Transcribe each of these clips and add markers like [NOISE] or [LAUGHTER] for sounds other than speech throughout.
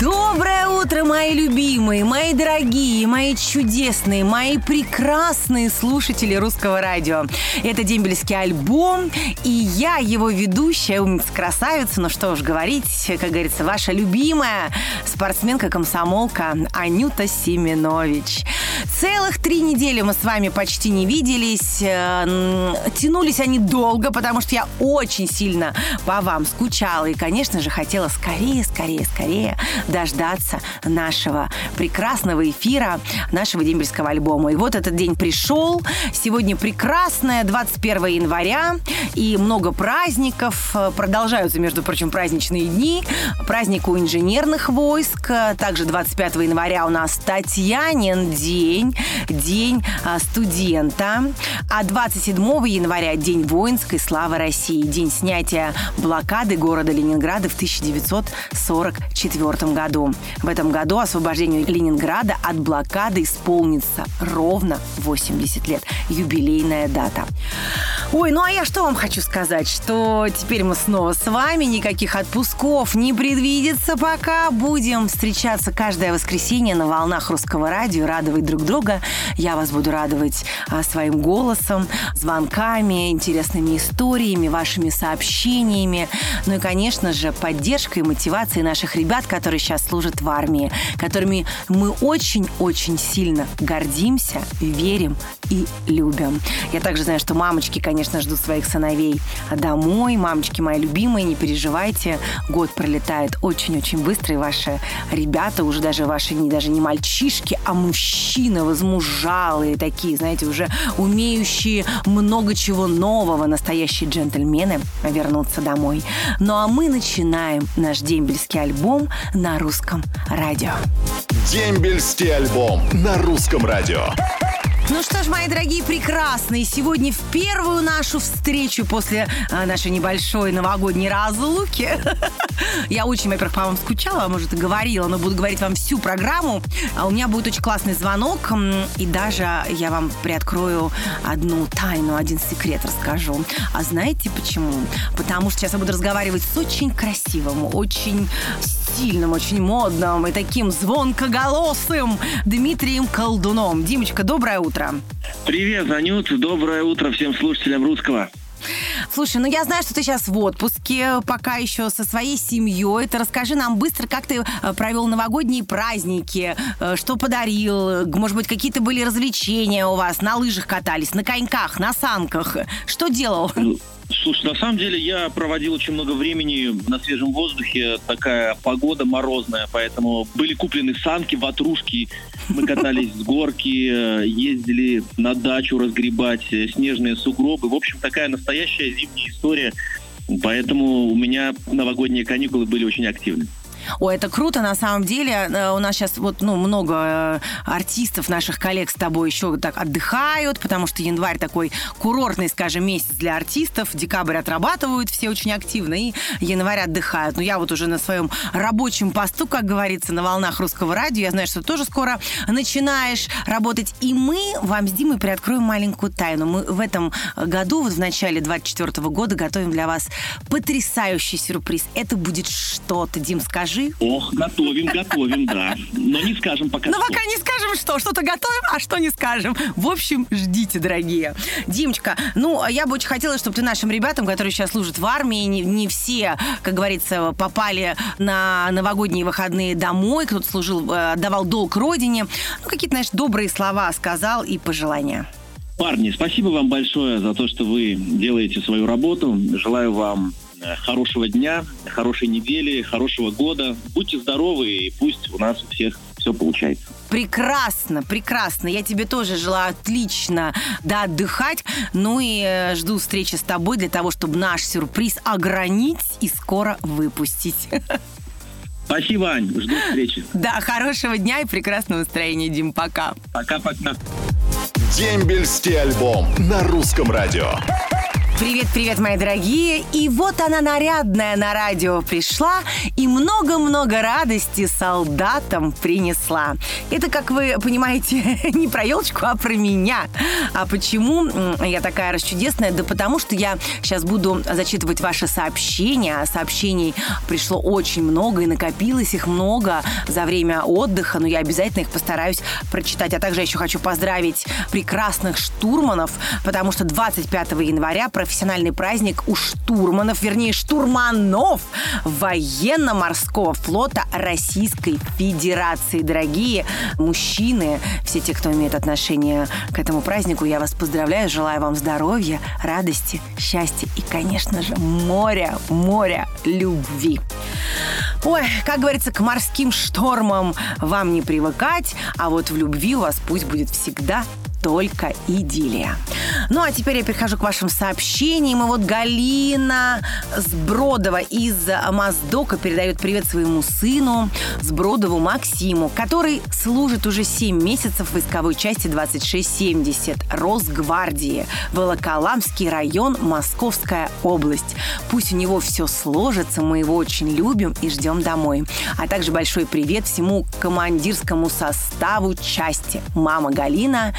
Доброе утро, мои любимые, мои дорогие, мои чудесные, мои прекрасные слушатели русского радио. Это дембельский альбом, и я его ведущая, умница-красавица, ну что уж говорить, как говорится, ваша любимая спортсменка-комсомолка Анюта Семенович. Целых три недели мы с вами почти не виделись. Э, тянулись они долго, потому что я очень сильно по вам скучала и, конечно же, хотела скорее, скорее, скорее дождаться нашего прекрасного эфира, нашего дембельского альбома. И вот этот день пришел. Сегодня прекрасное 21 января и много праздников. Продолжаются, между прочим, праздничные дни. Праздник у инженерных войск. Также 25 января у нас Татьянин день, день а, студента. А 27 января день воинской славы России, день снятия блокады города Ленинграда в 1944 году. В этом году освобождению Ленинграда от блокады исполнится ровно 80 лет. Юбилейная дата. Ой, ну а я что вам хочу сказать, что теперь мы снова с вами, никаких отпусков не предвидится пока. Будем встречаться каждое воскресенье на волнах русского радио, радовать друг друга. Я вас буду радовать а, своим голосом, звонками, интересными историями, вашими сообщениями. Ну и, конечно же, поддержкой и мотивацией наших ребят, которые сейчас служат в армии, которыми мы очень-очень сильно гордимся, верим и любим. Я также знаю, что мамочки, конечно, ждут своих сыновей домой. Мамочки мои любимые, не переживайте. Год пролетает очень-очень быстро, и ваши ребята, уже даже ваши не даже не мальчишки, а мужчины возмужалые такие, знаете, уже умеющие много чего нового, настоящие джентльмены вернуться домой. Ну а мы начинаем наш дембельский альбом на русском радио. Дембельский альбом на русском радио. Ну что ж, мои дорогие прекрасные, сегодня в первую нашу встречу после а, нашей небольшой новогодней разлуки. [LAUGHS] Я очень, во-первых, по вам скучала, а может, и говорила, но буду говорить вам всю программу. А у меня будет очень классный звонок, и даже я вам приоткрою одну тайну, один секрет расскажу. А знаете почему? Потому что сейчас я буду разговаривать с очень красивым, очень стильным, очень модным и таким звонкоголосым Дмитрием Колдуном. Димочка, доброе утро. Привет, Анют. Доброе утро всем слушателям русского. Слушай, ну я знаю, что ты сейчас в отпуске, пока еще со своей семьей. Ты расскажи нам быстро, как ты э, провел новогодние праздники, э, что подарил, может быть, какие-то были развлечения у вас, на лыжах катались, на коньках, на санках. Что делал? Слушай, на самом деле я проводил очень много времени на свежем воздухе. Такая погода морозная, поэтому были куплены санки, ватрушки. Мы катались с горки, э, ездили на дачу разгребать э, снежные сугробы. В общем, такая настоящая зимняя история. Поэтому у меня новогодние каникулы были очень активны. Ой, это круто, на самом деле. Э, у нас сейчас вот, ну, много э, артистов, наших коллег с тобой еще так отдыхают, потому что январь такой курортный, скажем, месяц для артистов. Декабрь отрабатывают все очень активно, и январь отдыхают. Но я вот уже на своем рабочем посту, как говорится, на волнах русского радио, я знаю, что тоже скоро начинаешь работать. И мы вам с Димой приоткроем маленькую тайну. Мы в этом году, вот в начале 24 года, готовим для вас потрясающий сюрприз. Это будет что-то, Дим, скажи скажи. Ох, готовим, готовим, да. Но не скажем пока Ну, пока не скажем что. Что-то готовим, а что не скажем. В общем, ждите, дорогие. Димочка, ну, я бы очень хотела, чтобы ты нашим ребятам, которые сейчас служат в армии, не, не все, как говорится, попали на новогодние выходные домой, кто-то служил, э, отдавал долг родине. Ну, какие-то, знаешь, добрые слова сказал и пожелания. Парни, спасибо вам большое за то, что вы делаете свою работу. Желаю вам хорошего дня, хорошей недели, хорошего года. Будьте здоровы, и пусть у нас у всех все получается. Прекрасно, прекрасно. Я тебе тоже желаю отлично да, отдыхать. Ну и э, жду встречи с тобой для того, чтобы наш сюрприз огранить и скоро выпустить. Спасибо, Ань. Жду встречи. [LAUGHS] Да, хорошего дня и прекрасного настроения, Дим. Пока. Пока-пока. Дембельский альбом на русском радио. Привет, привет, мои дорогие. И вот она нарядная на радио пришла и много-много радости солдатам принесла. Это, как вы понимаете, [LAUGHS] не про елочку, а про меня. А почему я такая расчудесная? Да потому что я сейчас буду зачитывать ваши сообщения. Сообщений пришло очень много и накопилось их много за время отдыха, но я обязательно их постараюсь прочитать. А также еще хочу поздравить прекрасных штурманов, потому что 25 января профессиональный праздник у штурманов, вернее, штурманов военно-морского флота Российской Федерации. Дорогие мужчины, все те, кто имеет отношение к этому празднику, я вас поздравляю, желаю вам здоровья, радости, счастья и, конечно же, моря, моря любви. Ой, как говорится, к морским штормам вам не привыкать, а вот в любви у вас пусть будет всегда только идиллия. Ну, а теперь я перехожу к вашим сообщениям. И вот Галина Сбродова из Моздока передает привет своему сыну Сбродову Максиму, который служит уже 7 месяцев в войсковой части 2670 Росгвардии, Волоколамский район, Московская область. Пусть у него все сложится, мы его очень любим и ждем домой. А также большой привет всему командирскому составу части. Мама Галина,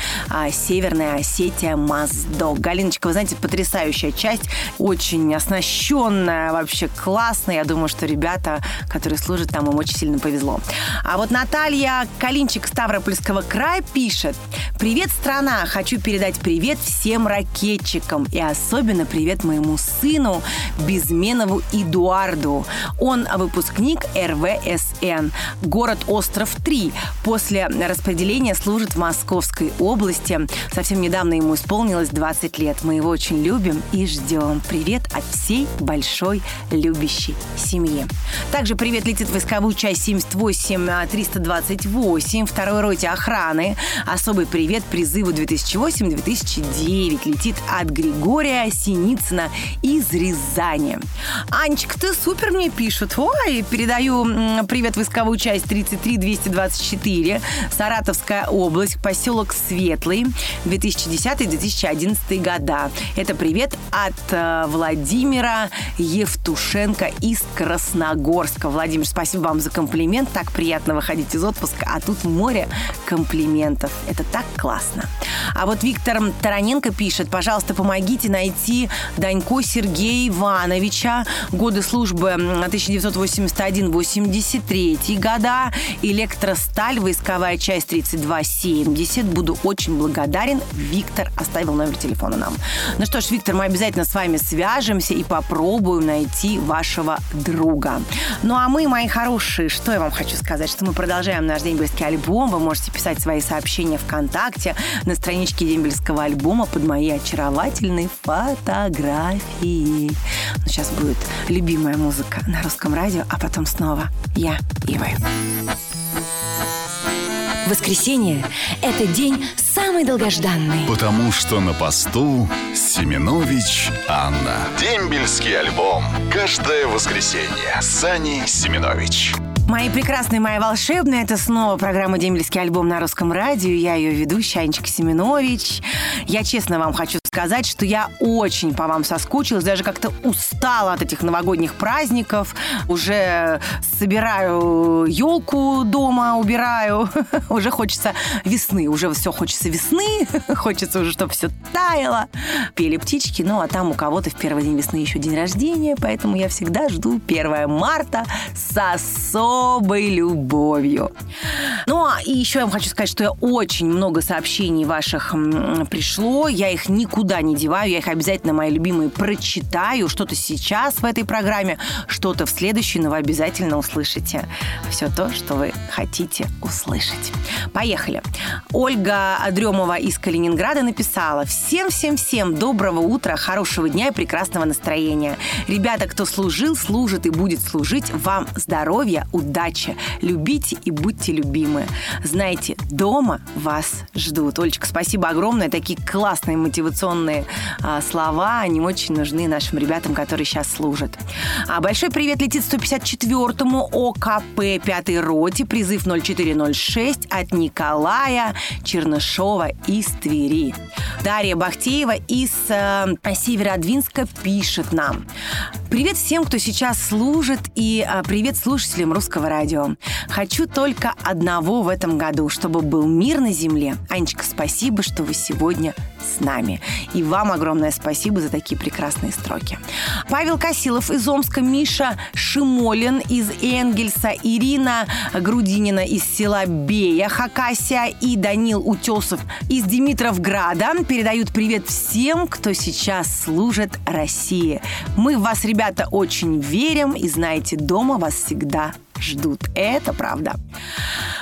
Северная Осетия Моздок. Галиночка, вы знаете, потрясающая часть, очень оснащенная, вообще классная. Я думаю, что ребята, которые служат там, им очень сильно повезло. А вот Наталья Калинчик Ставропольского края пишет. Привет, страна! Хочу передать привет всем ракетчикам и особенно привет моему сыну Безменову Эдуарду. Он выпускник РВСН. Город Остров 3. После распределения служит в Московской области гости. Совсем недавно ему исполнилось 20 лет. Мы его очень любим и ждем. Привет от всей большой любящей семьи. Также привет летит войсковую часть 78-328, второй роте охраны. Особый привет призыву 2008-2009 летит от Григория Синицына из Рязани. Анечка, ты супер мне пишут. Ой, передаю привет войсковую часть 33-224, Саратовская область, поселок Светлый. Светлый, 2010-2011 года. Это привет от э, Владимира Евтушенко из Красногорска. Владимир, спасибо вам за комплимент. Так приятно выходить из отпуска, а тут море комплиментов. Это так классно. А вот Виктор Тараненко пишет, пожалуйста, помогите найти Данько Сергея Ивановича, годы службы 1981-83 года, электросталь, войсковая часть 3270. Буду очень благодарен. Виктор оставил номер телефона нам. Ну что ж, Виктор, мы обязательно с вами свяжемся и попробуем найти вашего друга. Ну а мы, мои хорошие, что я вам хочу сказать, что мы продолжаем наш дембельский альбом. Вы можете писать свои сообщения ВКонтакте на страничке дембельского альбома под мои очаровательные фотографии. Ну, сейчас будет любимая музыка на русском радио, а потом снова я и вы. Воскресенье – это день самый долгожданный. Потому что на посту Семенович Анна. Дембельский альбом. Каждое воскресенье. Сани Семенович. Мои прекрасные, мои волшебные, это снова программа «Дембельский альбом» на русском радио. Я ее ведущая, Анечка Семенович. Я честно вам хочу сказать, что я очень по вам соскучилась, даже как-то устала от этих новогодних праздников. Уже собираю елку дома, убираю. [LAUGHS] Уже хочется весны, уже все хочется весны, [LAUGHS] хочется уже, чтобы все таяло. Пели птички, ну а там у кого-то в первый день весны еще день рождения, поэтому я всегда жду 1 марта с особой любовью. Ну, а еще я вам хочу сказать, что я очень много сообщений ваших пришло, я их никуда никуда не деваю, я их обязательно, мои любимые, прочитаю. Что-то сейчас в этой программе, что-то в следующей, но вы обязательно услышите все то, что вы хотите услышать. Поехали. Ольга Адремова из Калининграда написала «Всем-всем-всем доброго утра, хорошего дня и прекрасного настроения. Ребята, кто служил, служит и будет служить, вам здоровья, удачи. Любите и будьте любимы. знайте, дома вас ждут. Олечка, спасибо огромное. Такие классные мотивационные а, слова. Они очень нужны нашим ребятам, которые сейчас служат. А большой привет летит 154-му ОКП 5-й роте. Призыв 0406 от Николая Чернышова из Твери. Дарья Бахтеева из э, Северодвинска пишет нам. Привет всем, кто сейчас служит, и э, привет слушателям русского радио. Хочу только одного в этом году, чтобы был мир на земле. Анечка, спасибо, что вы сегодня с нами. И вам огромное спасибо за такие прекрасные строки. Павел Косилов из Омска, Миша Шимолин из Энгельса, Ирина Грудинина из села Бея, Хакасия и Данил Утесов из Димитровграда передают привет всем, кто сейчас служит России. Мы вас, ребята, очень верим и знаете, дома вас всегда ждут. Это правда.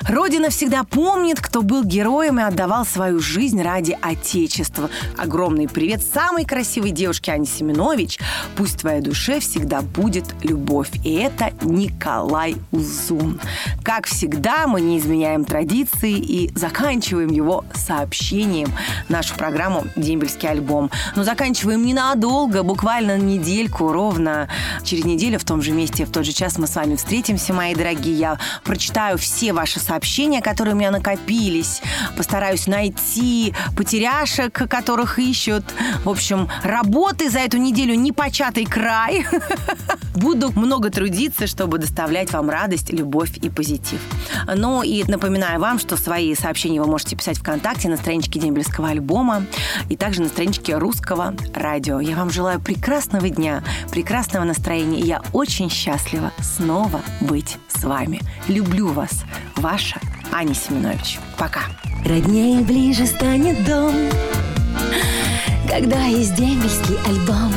Родина всегда помнит, кто был героем и отдавал свою жизнь ради Отечества. Огромный привет самой красивой девушке Ане Семенович. Пусть в твоей душе всегда будет любовь. И это Николай Узун. Как всегда, мы не изменяем традиции и заканчиваем его сообщением. Нашу программу «Дембельский альбом». Но заканчиваем ненадолго, буквально недельку, ровно через неделю в том же месте, в тот же час мы с вами встретимся, мои дорогие. Я прочитаю все ваши сообщения, которые у меня накопились. Постараюсь найти потеряшек, которых ищут. В общем, работы за эту неделю непочатый край. [LAUGHS] Буду много трудиться, чтобы доставлять вам радость, любовь и позитив. Ну и напоминаю вам, что свои сообщения вы можете писать ВКонтакте на страничке Дембельского альбома и также на страничке Русского радио. Я вам желаю прекрасного дня, прекрасного настроения. Я очень счастлива снова быть с вами. Люблю вас. Ваша Аня Семенович. Пока. Роднее ближе станет дом, когда есть дембельский альбом.